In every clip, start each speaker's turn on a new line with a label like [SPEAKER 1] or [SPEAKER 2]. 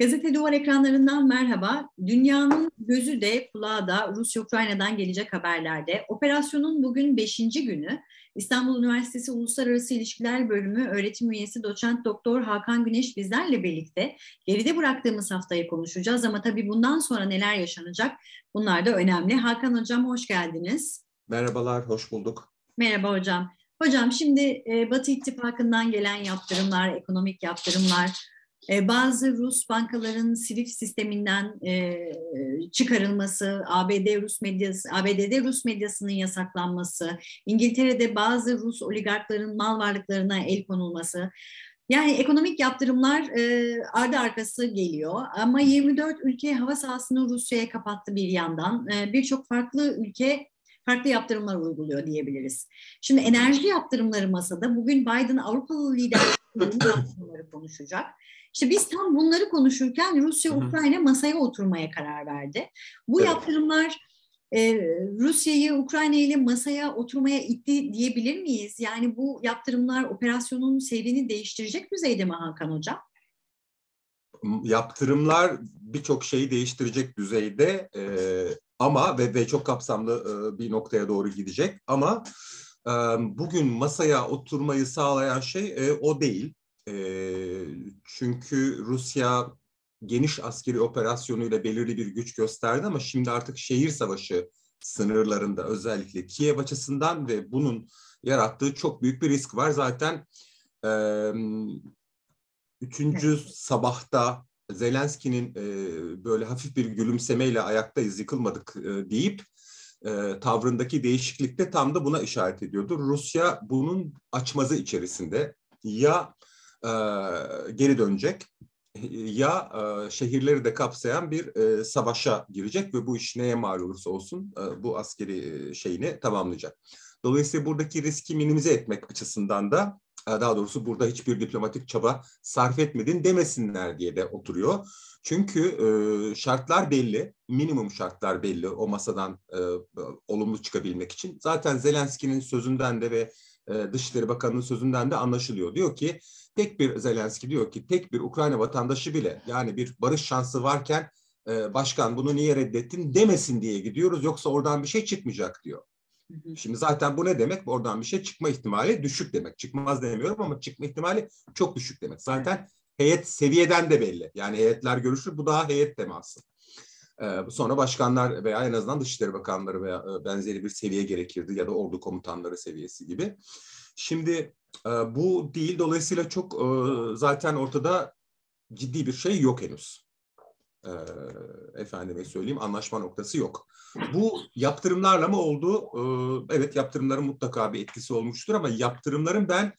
[SPEAKER 1] Gazete Duvar ekranlarından merhaba. Dünyanın gözü de kulağı da Rusya-Ukrayna'dan gelecek haberlerde. Operasyonun bugün 5. günü. İstanbul Üniversitesi Uluslararası İlişkiler Bölümü öğretim üyesi doçent doktor Hakan Güneş bizlerle birlikte geride bıraktığımız haftayı konuşacağız ama tabii bundan sonra neler yaşanacak bunlar da önemli. Hakan Hocam hoş geldiniz.
[SPEAKER 2] Merhabalar, hoş bulduk.
[SPEAKER 1] Merhaba hocam. Hocam şimdi e, Batı İttifakı'ndan gelen yaptırımlar, ekonomik yaptırımlar, bazı Rus bankaların SWIFT sisteminden e, çıkarılması, ABD Rus medyası, ABD'de Rus medyasının yasaklanması, İngiltere'de bazı Rus oligarkların mal varlıklarına el konulması. Yani ekonomik yaptırımlar e, ardı arkası geliyor ama 24 ülke hava sahasını Rusya'ya kapattı bir yandan. E, Birçok farklı ülke farklı yaptırımlar uyguluyor diyebiliriz. Şimdi enerji yaptırımları masada. Bugün Biden Avrupalı liderleri yaptırımları konuşacak. İşte biz tam bunları konuşurken Rusya-Ukrayna masaya oturmaya karar verdi. Bu evet. yaptırımlar e, Rusya'yı Ukrayna ile masaya oturmaya itti diyebilir miyiz? Yani bu yaptırımlar operasyonun seyrini değiştirecek düzeyde mi Hakan Hocam?
[SPEAKER 2] Yaptırımlar birçok şeyi değiştirecek düzeyde e, ama ve, ve çok kapsamlı e, bir noktaya doğru gidecek ama e, bugün masaya oturmayı sağlayan şey e, o değil. E, çünkü Rusya geniş askeri operasyonuyla belirli bir güç gösterdi ama şimdi artık şehir savaşı sınırlarında özellikle Kiev açısından ve bunun yarattığı çok büyük bir risk var. Zaten e, üçüncü evet. sabahta Zelenski'nin e, böyle hafif bir gülümsemeyle ayaktayız yıkılmadık e, deyip e, tavrındaki değişiklikte tam da buna işaret ediyordu. Rusya bunun açmazı içerisinde ya e, geri dönecek ya e, şehirleri de kapsayan bir e, savaşa girecek ve bu iş neye mal olursa olsun e, bu askeri e, şeyini tamamlayacak. Dolayısıyla buradaki riski minimize etmek açısından da e, daha doğrusu burada hiçbir diplomatik çaba sarf etmedin demesinler diye de oturuyor. Çünkü e, şartlar belli, minimum şartlar belli o masadan e, olumlu çıkabilmek için. Zaten Zelenski'nin sözünden de ve e, Dışişleri Bakanı'nın sözünden de anlaşılıyor. Diyor ki tek bir Zelenski diyor ki tek bir Ukrayna vatandaşı bile yani bir barış şansı varken e, başkan bunu niye reddettin demesin diye gidiyoruz yoksa oradan bir şey çıkmayacak diyor. Şimdi zaten bu ne demek? Oradan bir şey çıkma ihtimali düşük demek. Çıkmaz demiyorum ama çıkma ihtimali çok düşük demek. Zaten heyet seviyeden de belli. Yani heyetler görüşür. Bu daha heyet teması. Sonra başkanlar veya en azından Dışişleri Bakanları veya benzeri bir seviye gerekirdi ya da ordu komutanları seviyesi gibi. Şimdi bu değil dolayısıyla çok zaten ortada ciddi bir şey yok henüz. Efendime söyleyeyim anlaşma noktası yok. Bu yaptırımlarla mı oldu? Evet yaptırımların mutlaka bir etkisi olmuştur ama yaptırımların ben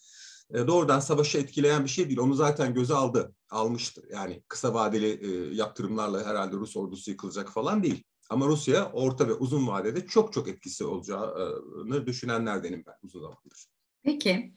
[SPEAKER 2] e, doğrudan savaşı etkileyen bir şey değil. Onu zaten göze aldı, almıştır. Yani kısa vadeli e, yaptırımlarla herhalde Rus ordusu yıkılacak falan değil. Ama Rusya orta ve uzun vadede çok çok etkisi olacağını düşünenlerdenim ben uzun zamandır.
[SPEAKER 1] Peki.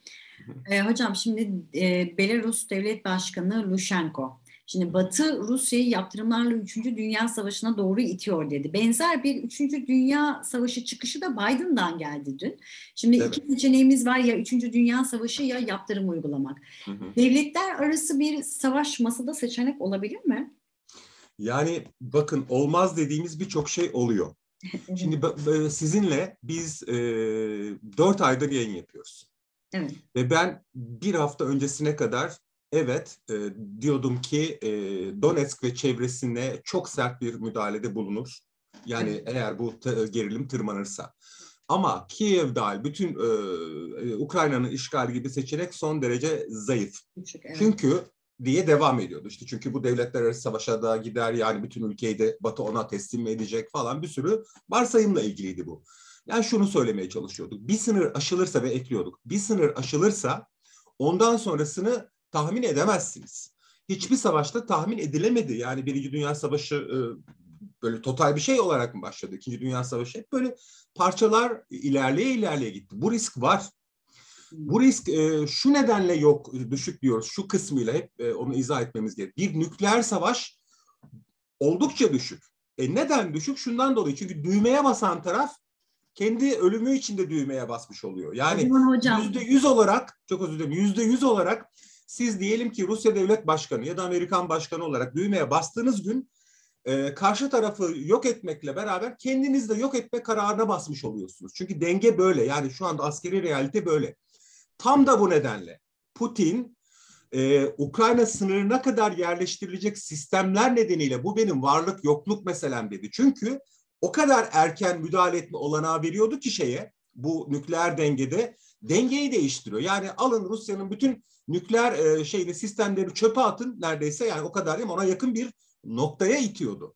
[SPEAKER 1] E, hocam şimdi e, Belarus Devlet Başkanı Lushenko Şimdi Batı Rusya'yı yaptırımlarla 3. Dünya Savaşı'na doğru itiyor dedi. Benzer bir 3. Dünya Savaşı çıkışı da Biden'dan geldi dün. Şimdi evet. iki seçeneğimiz var ya 3. Dünya Savaşı ya yaptırım uygulamak. Hı hı. Devletler arası bir savaş masada seçenek olabilir mi?
[SPEAKER 2] Yani bakın olmaz dediğimiz birçok şey oluyor. Şimdi sizinle biz e, dört aydır yayın yapıyoruz. Evet. Ve ben bir hafta öncesine kadar evet e, diyordum ki e, Donetsk ve çevresine çok sert bir müdahalede bulunur. Yani eğer bu gerilim tırmanırsa. Ama Kiev dahil bütün e, e, Ukrayna'nın işgali gibi seçenek son derece zayıf. Evet. Çünkü diye devam ediyordu. İşte çünkü bu devletler arası savaşa da gider yani bütün ülkeyi de Batı ona teslim edecek falan bir sürü varsayımla ilgiliydi bu. Yani şunu söylemeye çalışıyorduk. Bir sınır aşılırsa ve ekliyorduk. Bir sınır aşılırsa ondan sonrasını tahmin edemezsiniz. Hiçbir savaşta tahmin edilemedi. Yani Birinci Dünya Savaşı e, böyle total bir şey olarak mı başladı? İkinci Dünya Savaşı hep böyle parçalar ilerleye ilerleye gitti. Bu risk var. Bu risk e, şu nedenle yok, düşük diyoruz. Şu kısmıyla hep e, onu izah etmemiz gerekiyor. Bir nükleer savaş oldukça düşük. E neden düşük? Şundan dolayı. Çünkü düğmeye basan taraf kendi ölümü içinde düğmeye basmış oluyor. Yani yüzde yüz olarak, çok özür dilerim, yüzde yüz olarak Siz diyelim ki Rusya Devlet Başkanı ya da Amerikan Başkanı olarak düğmeye bastığınız gün e, karşı tarafı yok etmekle beraber kendiniz de yok etme kararına basmış oluyorsunuz. Çünkü denge böyle yani şu anda askeri realite böyle. Tam da bu nedenle Putin e, Ukrayna sınırına kadar yerleştirilecek sistemler nedeniyle bu benim varlık yokluk meselem dedi. Çünkü o kadar erken müdahale etme olanağı veriyordu ki şeye bu nükleer dengede dengeyi değiştiriyor. Yani alın Rusya'nın bütün nükleer e, şeyini sistemleri çöpe atın neredeyse yani o kadar değil mi ona yakın bir noktaya itiyordu.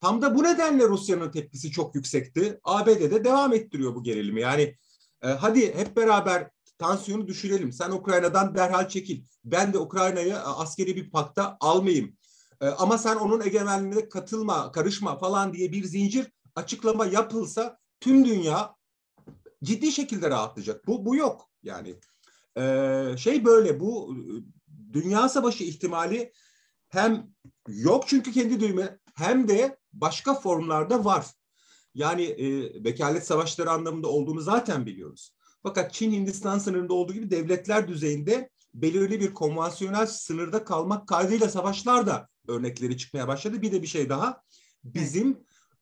[SPEAKER 2] Tam da bu nedenle Rusya'nın tepkisi çok yüksekti. ABD'de devam ettiriyor bu gerilimi. Yani e, hadi hep beraber tansiyonu düşürelim. Sen Ukrayna'dan derhal çekil. Ben de Ukrayna'yı e, askeri bir pakta almayayım. E, ama sen onun egemenliğine katılma, karışma falan diye bir zincir açıklama yapılsa tüm dünya ciddi şekilde rahatlayacak. Bu, bu yok yani. Ee, şey böyle bu dünya savaşı ihtimali hem yok çünkü kendi düğme hem de başka formlarda var. Yani e, vekalet savaşları anlamında olduğunu zaten biliyoruz. Fakat Çin Hindistan sınırında olduğu gibi devletler düzeyinde belirli bir konvansiyonel sınırda kalmak kaydıyla savaşlar da örnekleri çıkmaya başladı. Bir de bir şey daha bizim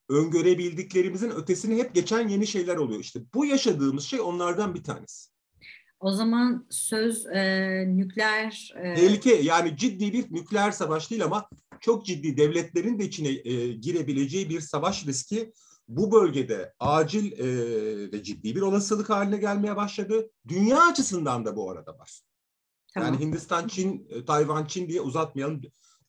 [SPEAKER 2] öngörebildiklerimizin ötesini hep geçen yeni şeyler oluyor. İşte bu yaşadığımız şey onlardan bir tanesi.
[SPEAKER 1] O zaman söz e, nükleer...
[SPEAKER 2] E... Tehlike yani ciddi bir nükleer savaş değil ama çok ciddi devletlerin de içine e, girebileceği bir savaş riski bu bölgede acil e, ve ciddi bir olasılık haline gelmeye başladı. Dünya açısından da bu arada var. Tamam. Yani Hindistan, Çin, e, Tayvan, Çin diye uzatmayalım.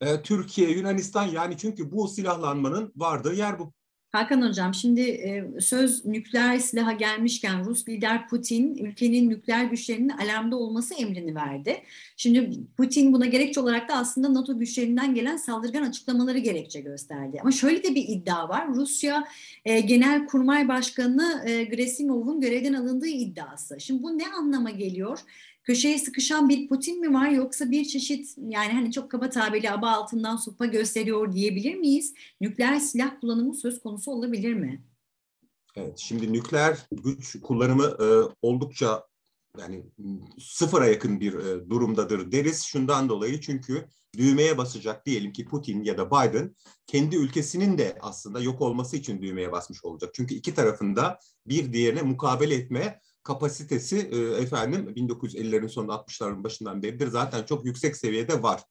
[SPEAKER 2] E, Türkiye, Yunanistan yani çünkü bu silahlanmanın vardığı yer bu.
[SPEAKER 1] Hakan Hocam şimdi e, söz nükleer silaha gelmişken Rus lider Putin ülkenin nükleer güçlerinin alarmda olması emrini verdi. Şimdi Putin buna gerekçe olarak da aslında NATO güçlerinden gelen saldırgan açıklamaları gerekçe gösterdi. Ama şöyle de bir iddia var. Rusya e, Genel Kurmay Başkanı e, Gresimov'un görevden alındığı iddiası. Şimdi bu ne anlama geliyor? Köşeye sıkışan bir Putin mi var yoksa bir çeşit yani hani çok kaba tabiri aba altından sopa gösteriyor diyebilir miyiz? Nükleer silah kullanımı söz konusu olabilir mi?
[SPEAKER 2] Evet, şimdi nükleer güç kullanımı e, oldukça yani sıfıra yakın bir e, durumdadır deriz. Şundan dolayı çünkü düğmeye basacak diyelim ki Putin ya da Biden kendi ülkesinin de aslında yok olması için düğmeye basmış olacak. Çünkü iki tarafında bir diğerine mukabele etme kapasitesi e, efendim 1950'lerin sonunda 60'ların başından beridir zaten çok yüksek seviyede var.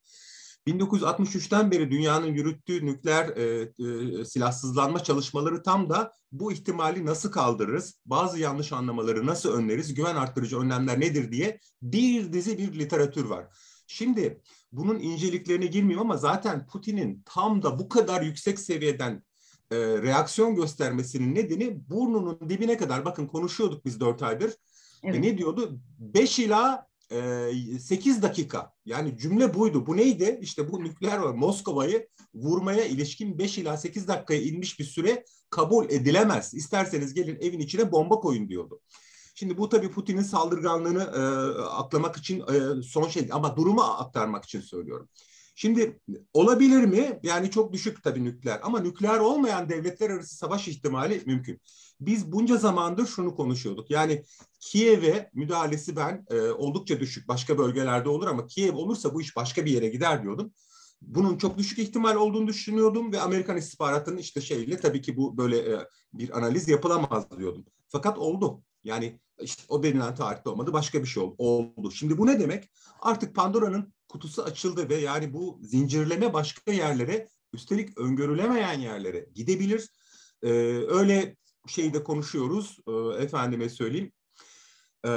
[SPEAKER 2] 1963'ten beri dünyanın yürüttüğü nükleer e, e, silahsızlanma çalışmaları tam da bu ihtimali nasıl kaldırırız, bazı yanlış anlamaları nasıl önleriz, güven arttırıcı önlemler nedir diye bir dizi bir literatür var. Şimdi bunun inceliklerine girmiyorum ama zaten Putin'in tam da bu kadar yüksek seviyeden e, reaksiyon göstermesinin nedeni burnunun dibine kadar bakın konuşuyorduk biz dört aydır. E, evet. E, ne diyordu? Beş ila e, 8 dakika yani cümle buydu. Bu neydi? İşte bu nükleer Moskova'yı vurmaya ilişkin beş ila sekiz dakikaya inmiş bir süre kabul edilemez. İsterseniz gelin evin içine bomba koyun diyordu. Şimdi bu tabii Putin'in saldırganlığını e, aklamak için e, son şey ama durumu aktarmak için söylüyorum. Şimdi olabilir mi? Yani çok düşük tabii nükleer ama nükleer olmayan devletler arası savaş ihtimali mümkün. Biz bunca zamandır şunu konuşuyorduk. Yani Kiev'e müdahalesi ben e, oldukça düşük. Başka bölgelerde olur ama Kiev olursa bu iş başka bir yere gider diyordum. Bunun çok düşük ihtimal olduğunu düşünüyordum ve Amerikan istihbaratının işte şeyle tabii ki bu böyle e, bir analiz yapılamaz diyordum. Fakat oldu. Yani işte o denilen tarihte olmadı başka bir şey oldu. Şimdi bu ne demek? Artık Pandora'nın kutusu açıldı ve yani bu zincirleme başka yerlere üstelik öngörülemeyen yerlere gidebilir. Ee, öyle şeyde konuşuyoruz e, efendime söyleyeyim. Ee,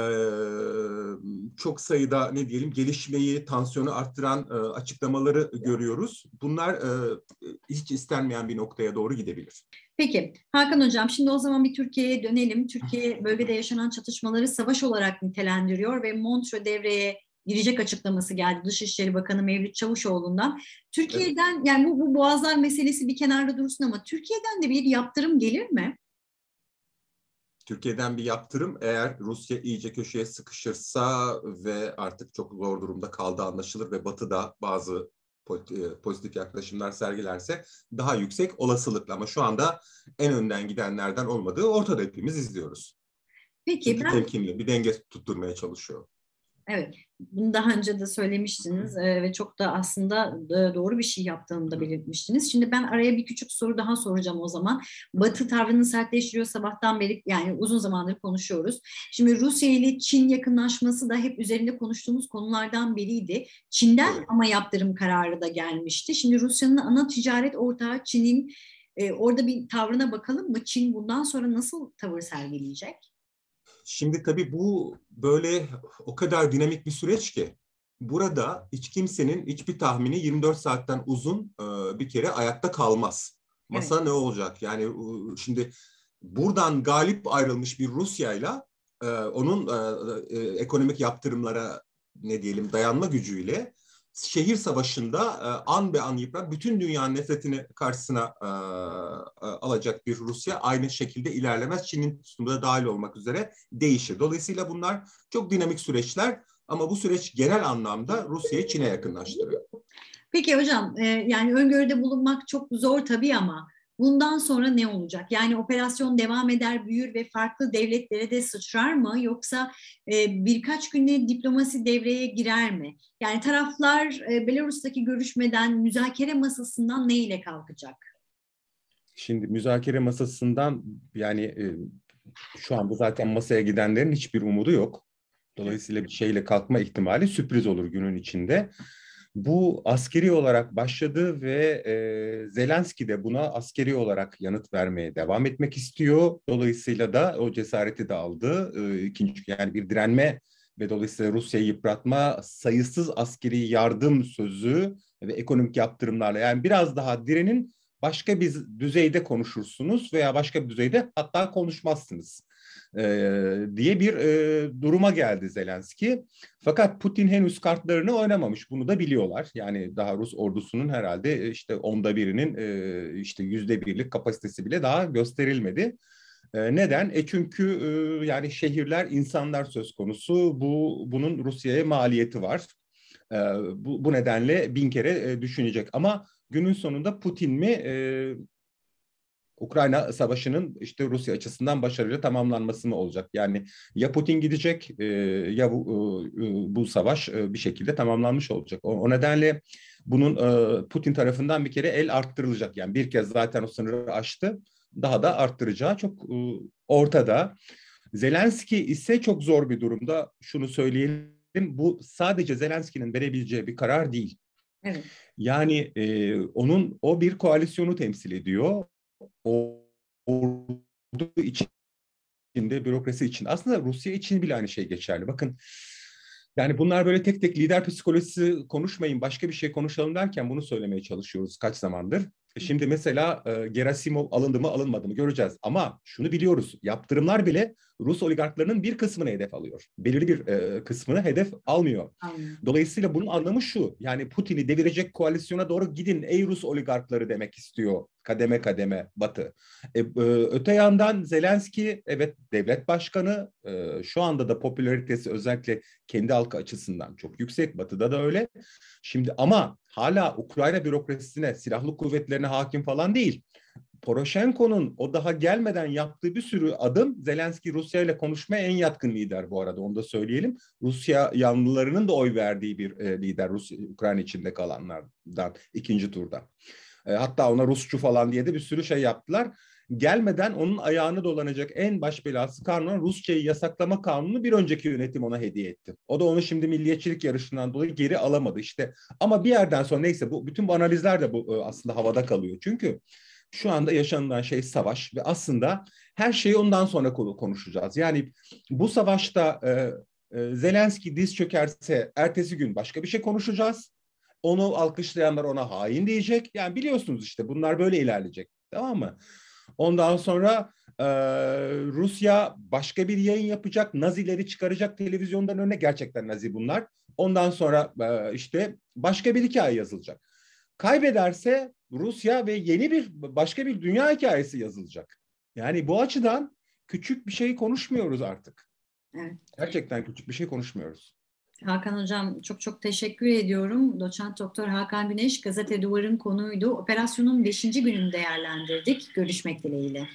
[SPEAKER 2] çok sayıda ne diyelim gelişmeyi, tansiyonu arttıran e, açıklamaları görüyoruz. Bunlar e, hiç istenmeyen bir noktaya doğru gidebilir.
[SPEAKER 1] Peki Hakan Hocam şimdi o zaman bir Türkiye'ye dönelim. Türkiye bölgede yaşanan çatışmaları savaş olarak nitelendiriyor ve Montreux devreye girecek açıklaması geldi Dışişleri Bakanı Mevlüt Çavuşoğlu'ndan. Türkiye'den evet. yani bu, bu boğazlar meselesi bir kenarda dursun ama Türkiye'den de bir yaptırım gelir mi?
[SPEAKER 2] Türkiye'den bir yaptırım eğer Rusya iyice köşeye sıkışırsa ve artık çok zor durumda kaldığı anlaşılır ve Batı da bazı e, pozitif yaklaşımlar sergilerse daha yüksek olasılıkla ama şu anda en önden gidenlerden olmadığı ortada hepimiz izliyoruz. Peki Çünkü ben... temkinli bir denge tutturmaya çalışıyor.
[SPEAKER 1] Evet, bunu daha önce de söylemiştiniz e, ve çok da aslında e, doğru bir şey yaptığını da belirtmiştiniz. Şimdi ben araya bir küçük soru daha soracağım o zaman. Batı tavrını sertleştiriyor sabahtan beri yani uzun zamandır konuşuyoruz. Şimdi Rusya ile Çin yakınlaşması da hep üzerinde konuştuğumuz konulardan biriydi. Çin'den ama yaptırım kararı da gelmişti. Şimdi Rusya'nın ana ticaret ortağı Çin'in e, orada bir tavrına bakalım mı? Çin bundan sonra nasıl tavır sergileyecek?
[SPEAKER 3] Şimdi tabii bu böyle o kadar dinamik bir süreç ki burada hiç kimsenin hiçbir tahmini 24 saatten uzun e, bir kere ayakta kalmaz. Masa evet. ne olacak? Yani şimdi buradan galip ayrılmış bir Rusya'yla e, onun e, ekonomik yaptırımlara ne diyelim dayanma gücüyle şehir savaşında e, an be an yıpran bütün dünyanın nefretini karşısına e, e, alacak bir Rusya aynı şekilde ilerlemez. Çin'in tutumu da dahil olmak üzere değişir. Dolayısıyla bunlar çok dinamik süreçler ama bu süreç genel anlamda Rusya'yı Çin'e yakınlaştırıyor.
[SPEAKER 1] Peki hocam yani öngörüde bulunmak çok zor tabii ama Bundan sonra ne olacak? Yani operasyon devam eder, büyür ve farklı devletlere de sıçrar mı? Yoksa e, birkaç günde diplomasi devreye girer mi? Yani taraflar e, Belarus'taki görüşmeden, müzakere masasından ne ile kalkacak?
[SPEAKER 2] Şimdi müzakere masasından yani e, şu anda zaten masaya gidenlerin hiçbir umudu yok. Dolayısıyla bir şeyle kalkma ihtimali sürpriz olur günün içinde. Bu askeri olarak başladı ve e, Zelenski de buna askeri olarak yanıt vermeye devam etmek istiyor. Dolayısıyla da o cesareti de aldı. E, ikinci yani bir direnme ve dolayısıyla Rusya'yı yıpratma, sayısız askeri yardım sözü ve ekonomik yaptırımlarla yani biraz daha direnin başka bir düzeyde konuşursunuz veya başka bir düzeyde hatta konuşmazsınız e, diye bir e, duruma geldi Zelenski. Fakat Putin henüz kartlarını oynamamış. Bunu da biliyorlar. Yani daha Rus ordusunun herhalde işte onda birinin e, işte yüzde birlik kapasitesi bile daha gösterilmedi. E, neden? E çünkü e, yani şehirler, insanlar söz konusu. Bu bunun Rusya'ya maliyeti var. E, bu, bu nedenle bin kere e, düşünecek. Ama günün sonunda Putin mi e, Ukrayna Savaşı'nın işte Rusya açısından başarılı tamamlanması mı olacak? Yani ya Putin gidecek e, ya bu, e, bu savaş e, bir şekilde tamamlanmış olacak. O, o nedenle bunun e, Putin tarafından bir kere el arttırılacak. Yani bir kez zaten o sınırı aştı. Daha da arttıracağı çok e, ortada. Zelenski ise çok zor bir durumda. Şunu söyleyelim. Bu sadece Zelenski'nin verebileceği bir karar değil. Evet. Yani e, onun o bir koalisyonu temsil ediyor ordu içinde, bürokrasi için. Aslında Rusya için bile aynı şey geçerli. Bakın yani bunlar böyle tek tek lider psikolojisi konuşmayın, başka bir şey konuşalım derken bunu söylemeye çalışıyoruz kaç zamandır. E şimdi mesela e, Gerasimov alındı mı alınmadı mı göreceğiz. Ama şunu biliyoruz yaptırımlar bile Rus oligarklarının bir kısmını hedef alıyor. Belirli bir e, kısmını hedef almıyor. Aynen. Dolayısıyla bunun anlamı şu yani Putin'i devirecek koalisyona doğru gidin ey Rus oligarkları demek istiyor kademe kademe Batı. E, e, öte yandan Zelenski evet devlet başkanı e, şu anda da popülaritesi özellikle kendi halkı açısından çok yüksek. Batı'da da öyle. Şimdi ama hala Ukrayna bürokrasisine, silahlı kuvvetlerine hakim falan değil. Poroshenko'nun o daha gelmeden yaptığı bir sürü adım Zelenski Rusya ile konuşmaya en yatkın lider bu arada onu da söyleyelim. Rusya yanlılarının da oy verdiği bir e, lider Rusya Ukrayna içinde kalanlardan ikinci turda. E, hatta ona Rusçu falan diye de bir sürü şey yaptılar. Gelmeden onun ayağını dolanacak en baş belası kanun Rusçayı yasaklama kanunu bir önceki yönetim ona hediye etti. O da onu şimdi milliyetçilik yarışından dolayı geri alamadı işte. Ama bir yerden sonra neyse bu bütün bu analizler de bu e, aslında havada kalıyor. Çünkü şu anda yaşanılan şey savaş ve aslında her şeyi ondan sonra konuşacağız. Yani bu savaşta e, e, Zelenski diz çökerse ertesi gün başka bir şey konuşacağız. Onu alkışlayanlar ona hain diyecek. Yani biliyorsunuz işte bunlar böyle ilerleyecek. Tamam mı? Ondan sonra e, Rusya başka bir yayın yapacak. Nazileri çıkaracak televizyondan önüne. Gerçekten Nazi bunlar. Ondan sonra e, işte başka bir hikaye yazılacak. Kaybederse Rusya ve yeni bir başka bir dünya hikayesi yazılacak. Yani bu açıdan küçük bir şey konuşmuyoruz artık. Evet. Gerçekten küçük bir şey konuşmuyoruz.
[SPEAKER 1] Hakan Hocam çok çok teşekkür ediyorum. Doçent Doktor Hakan Güneş Gazete Duvar'ın konuydu. Operasyonun 5. gününü değerlendirdik. Görüşmek dileğiyle.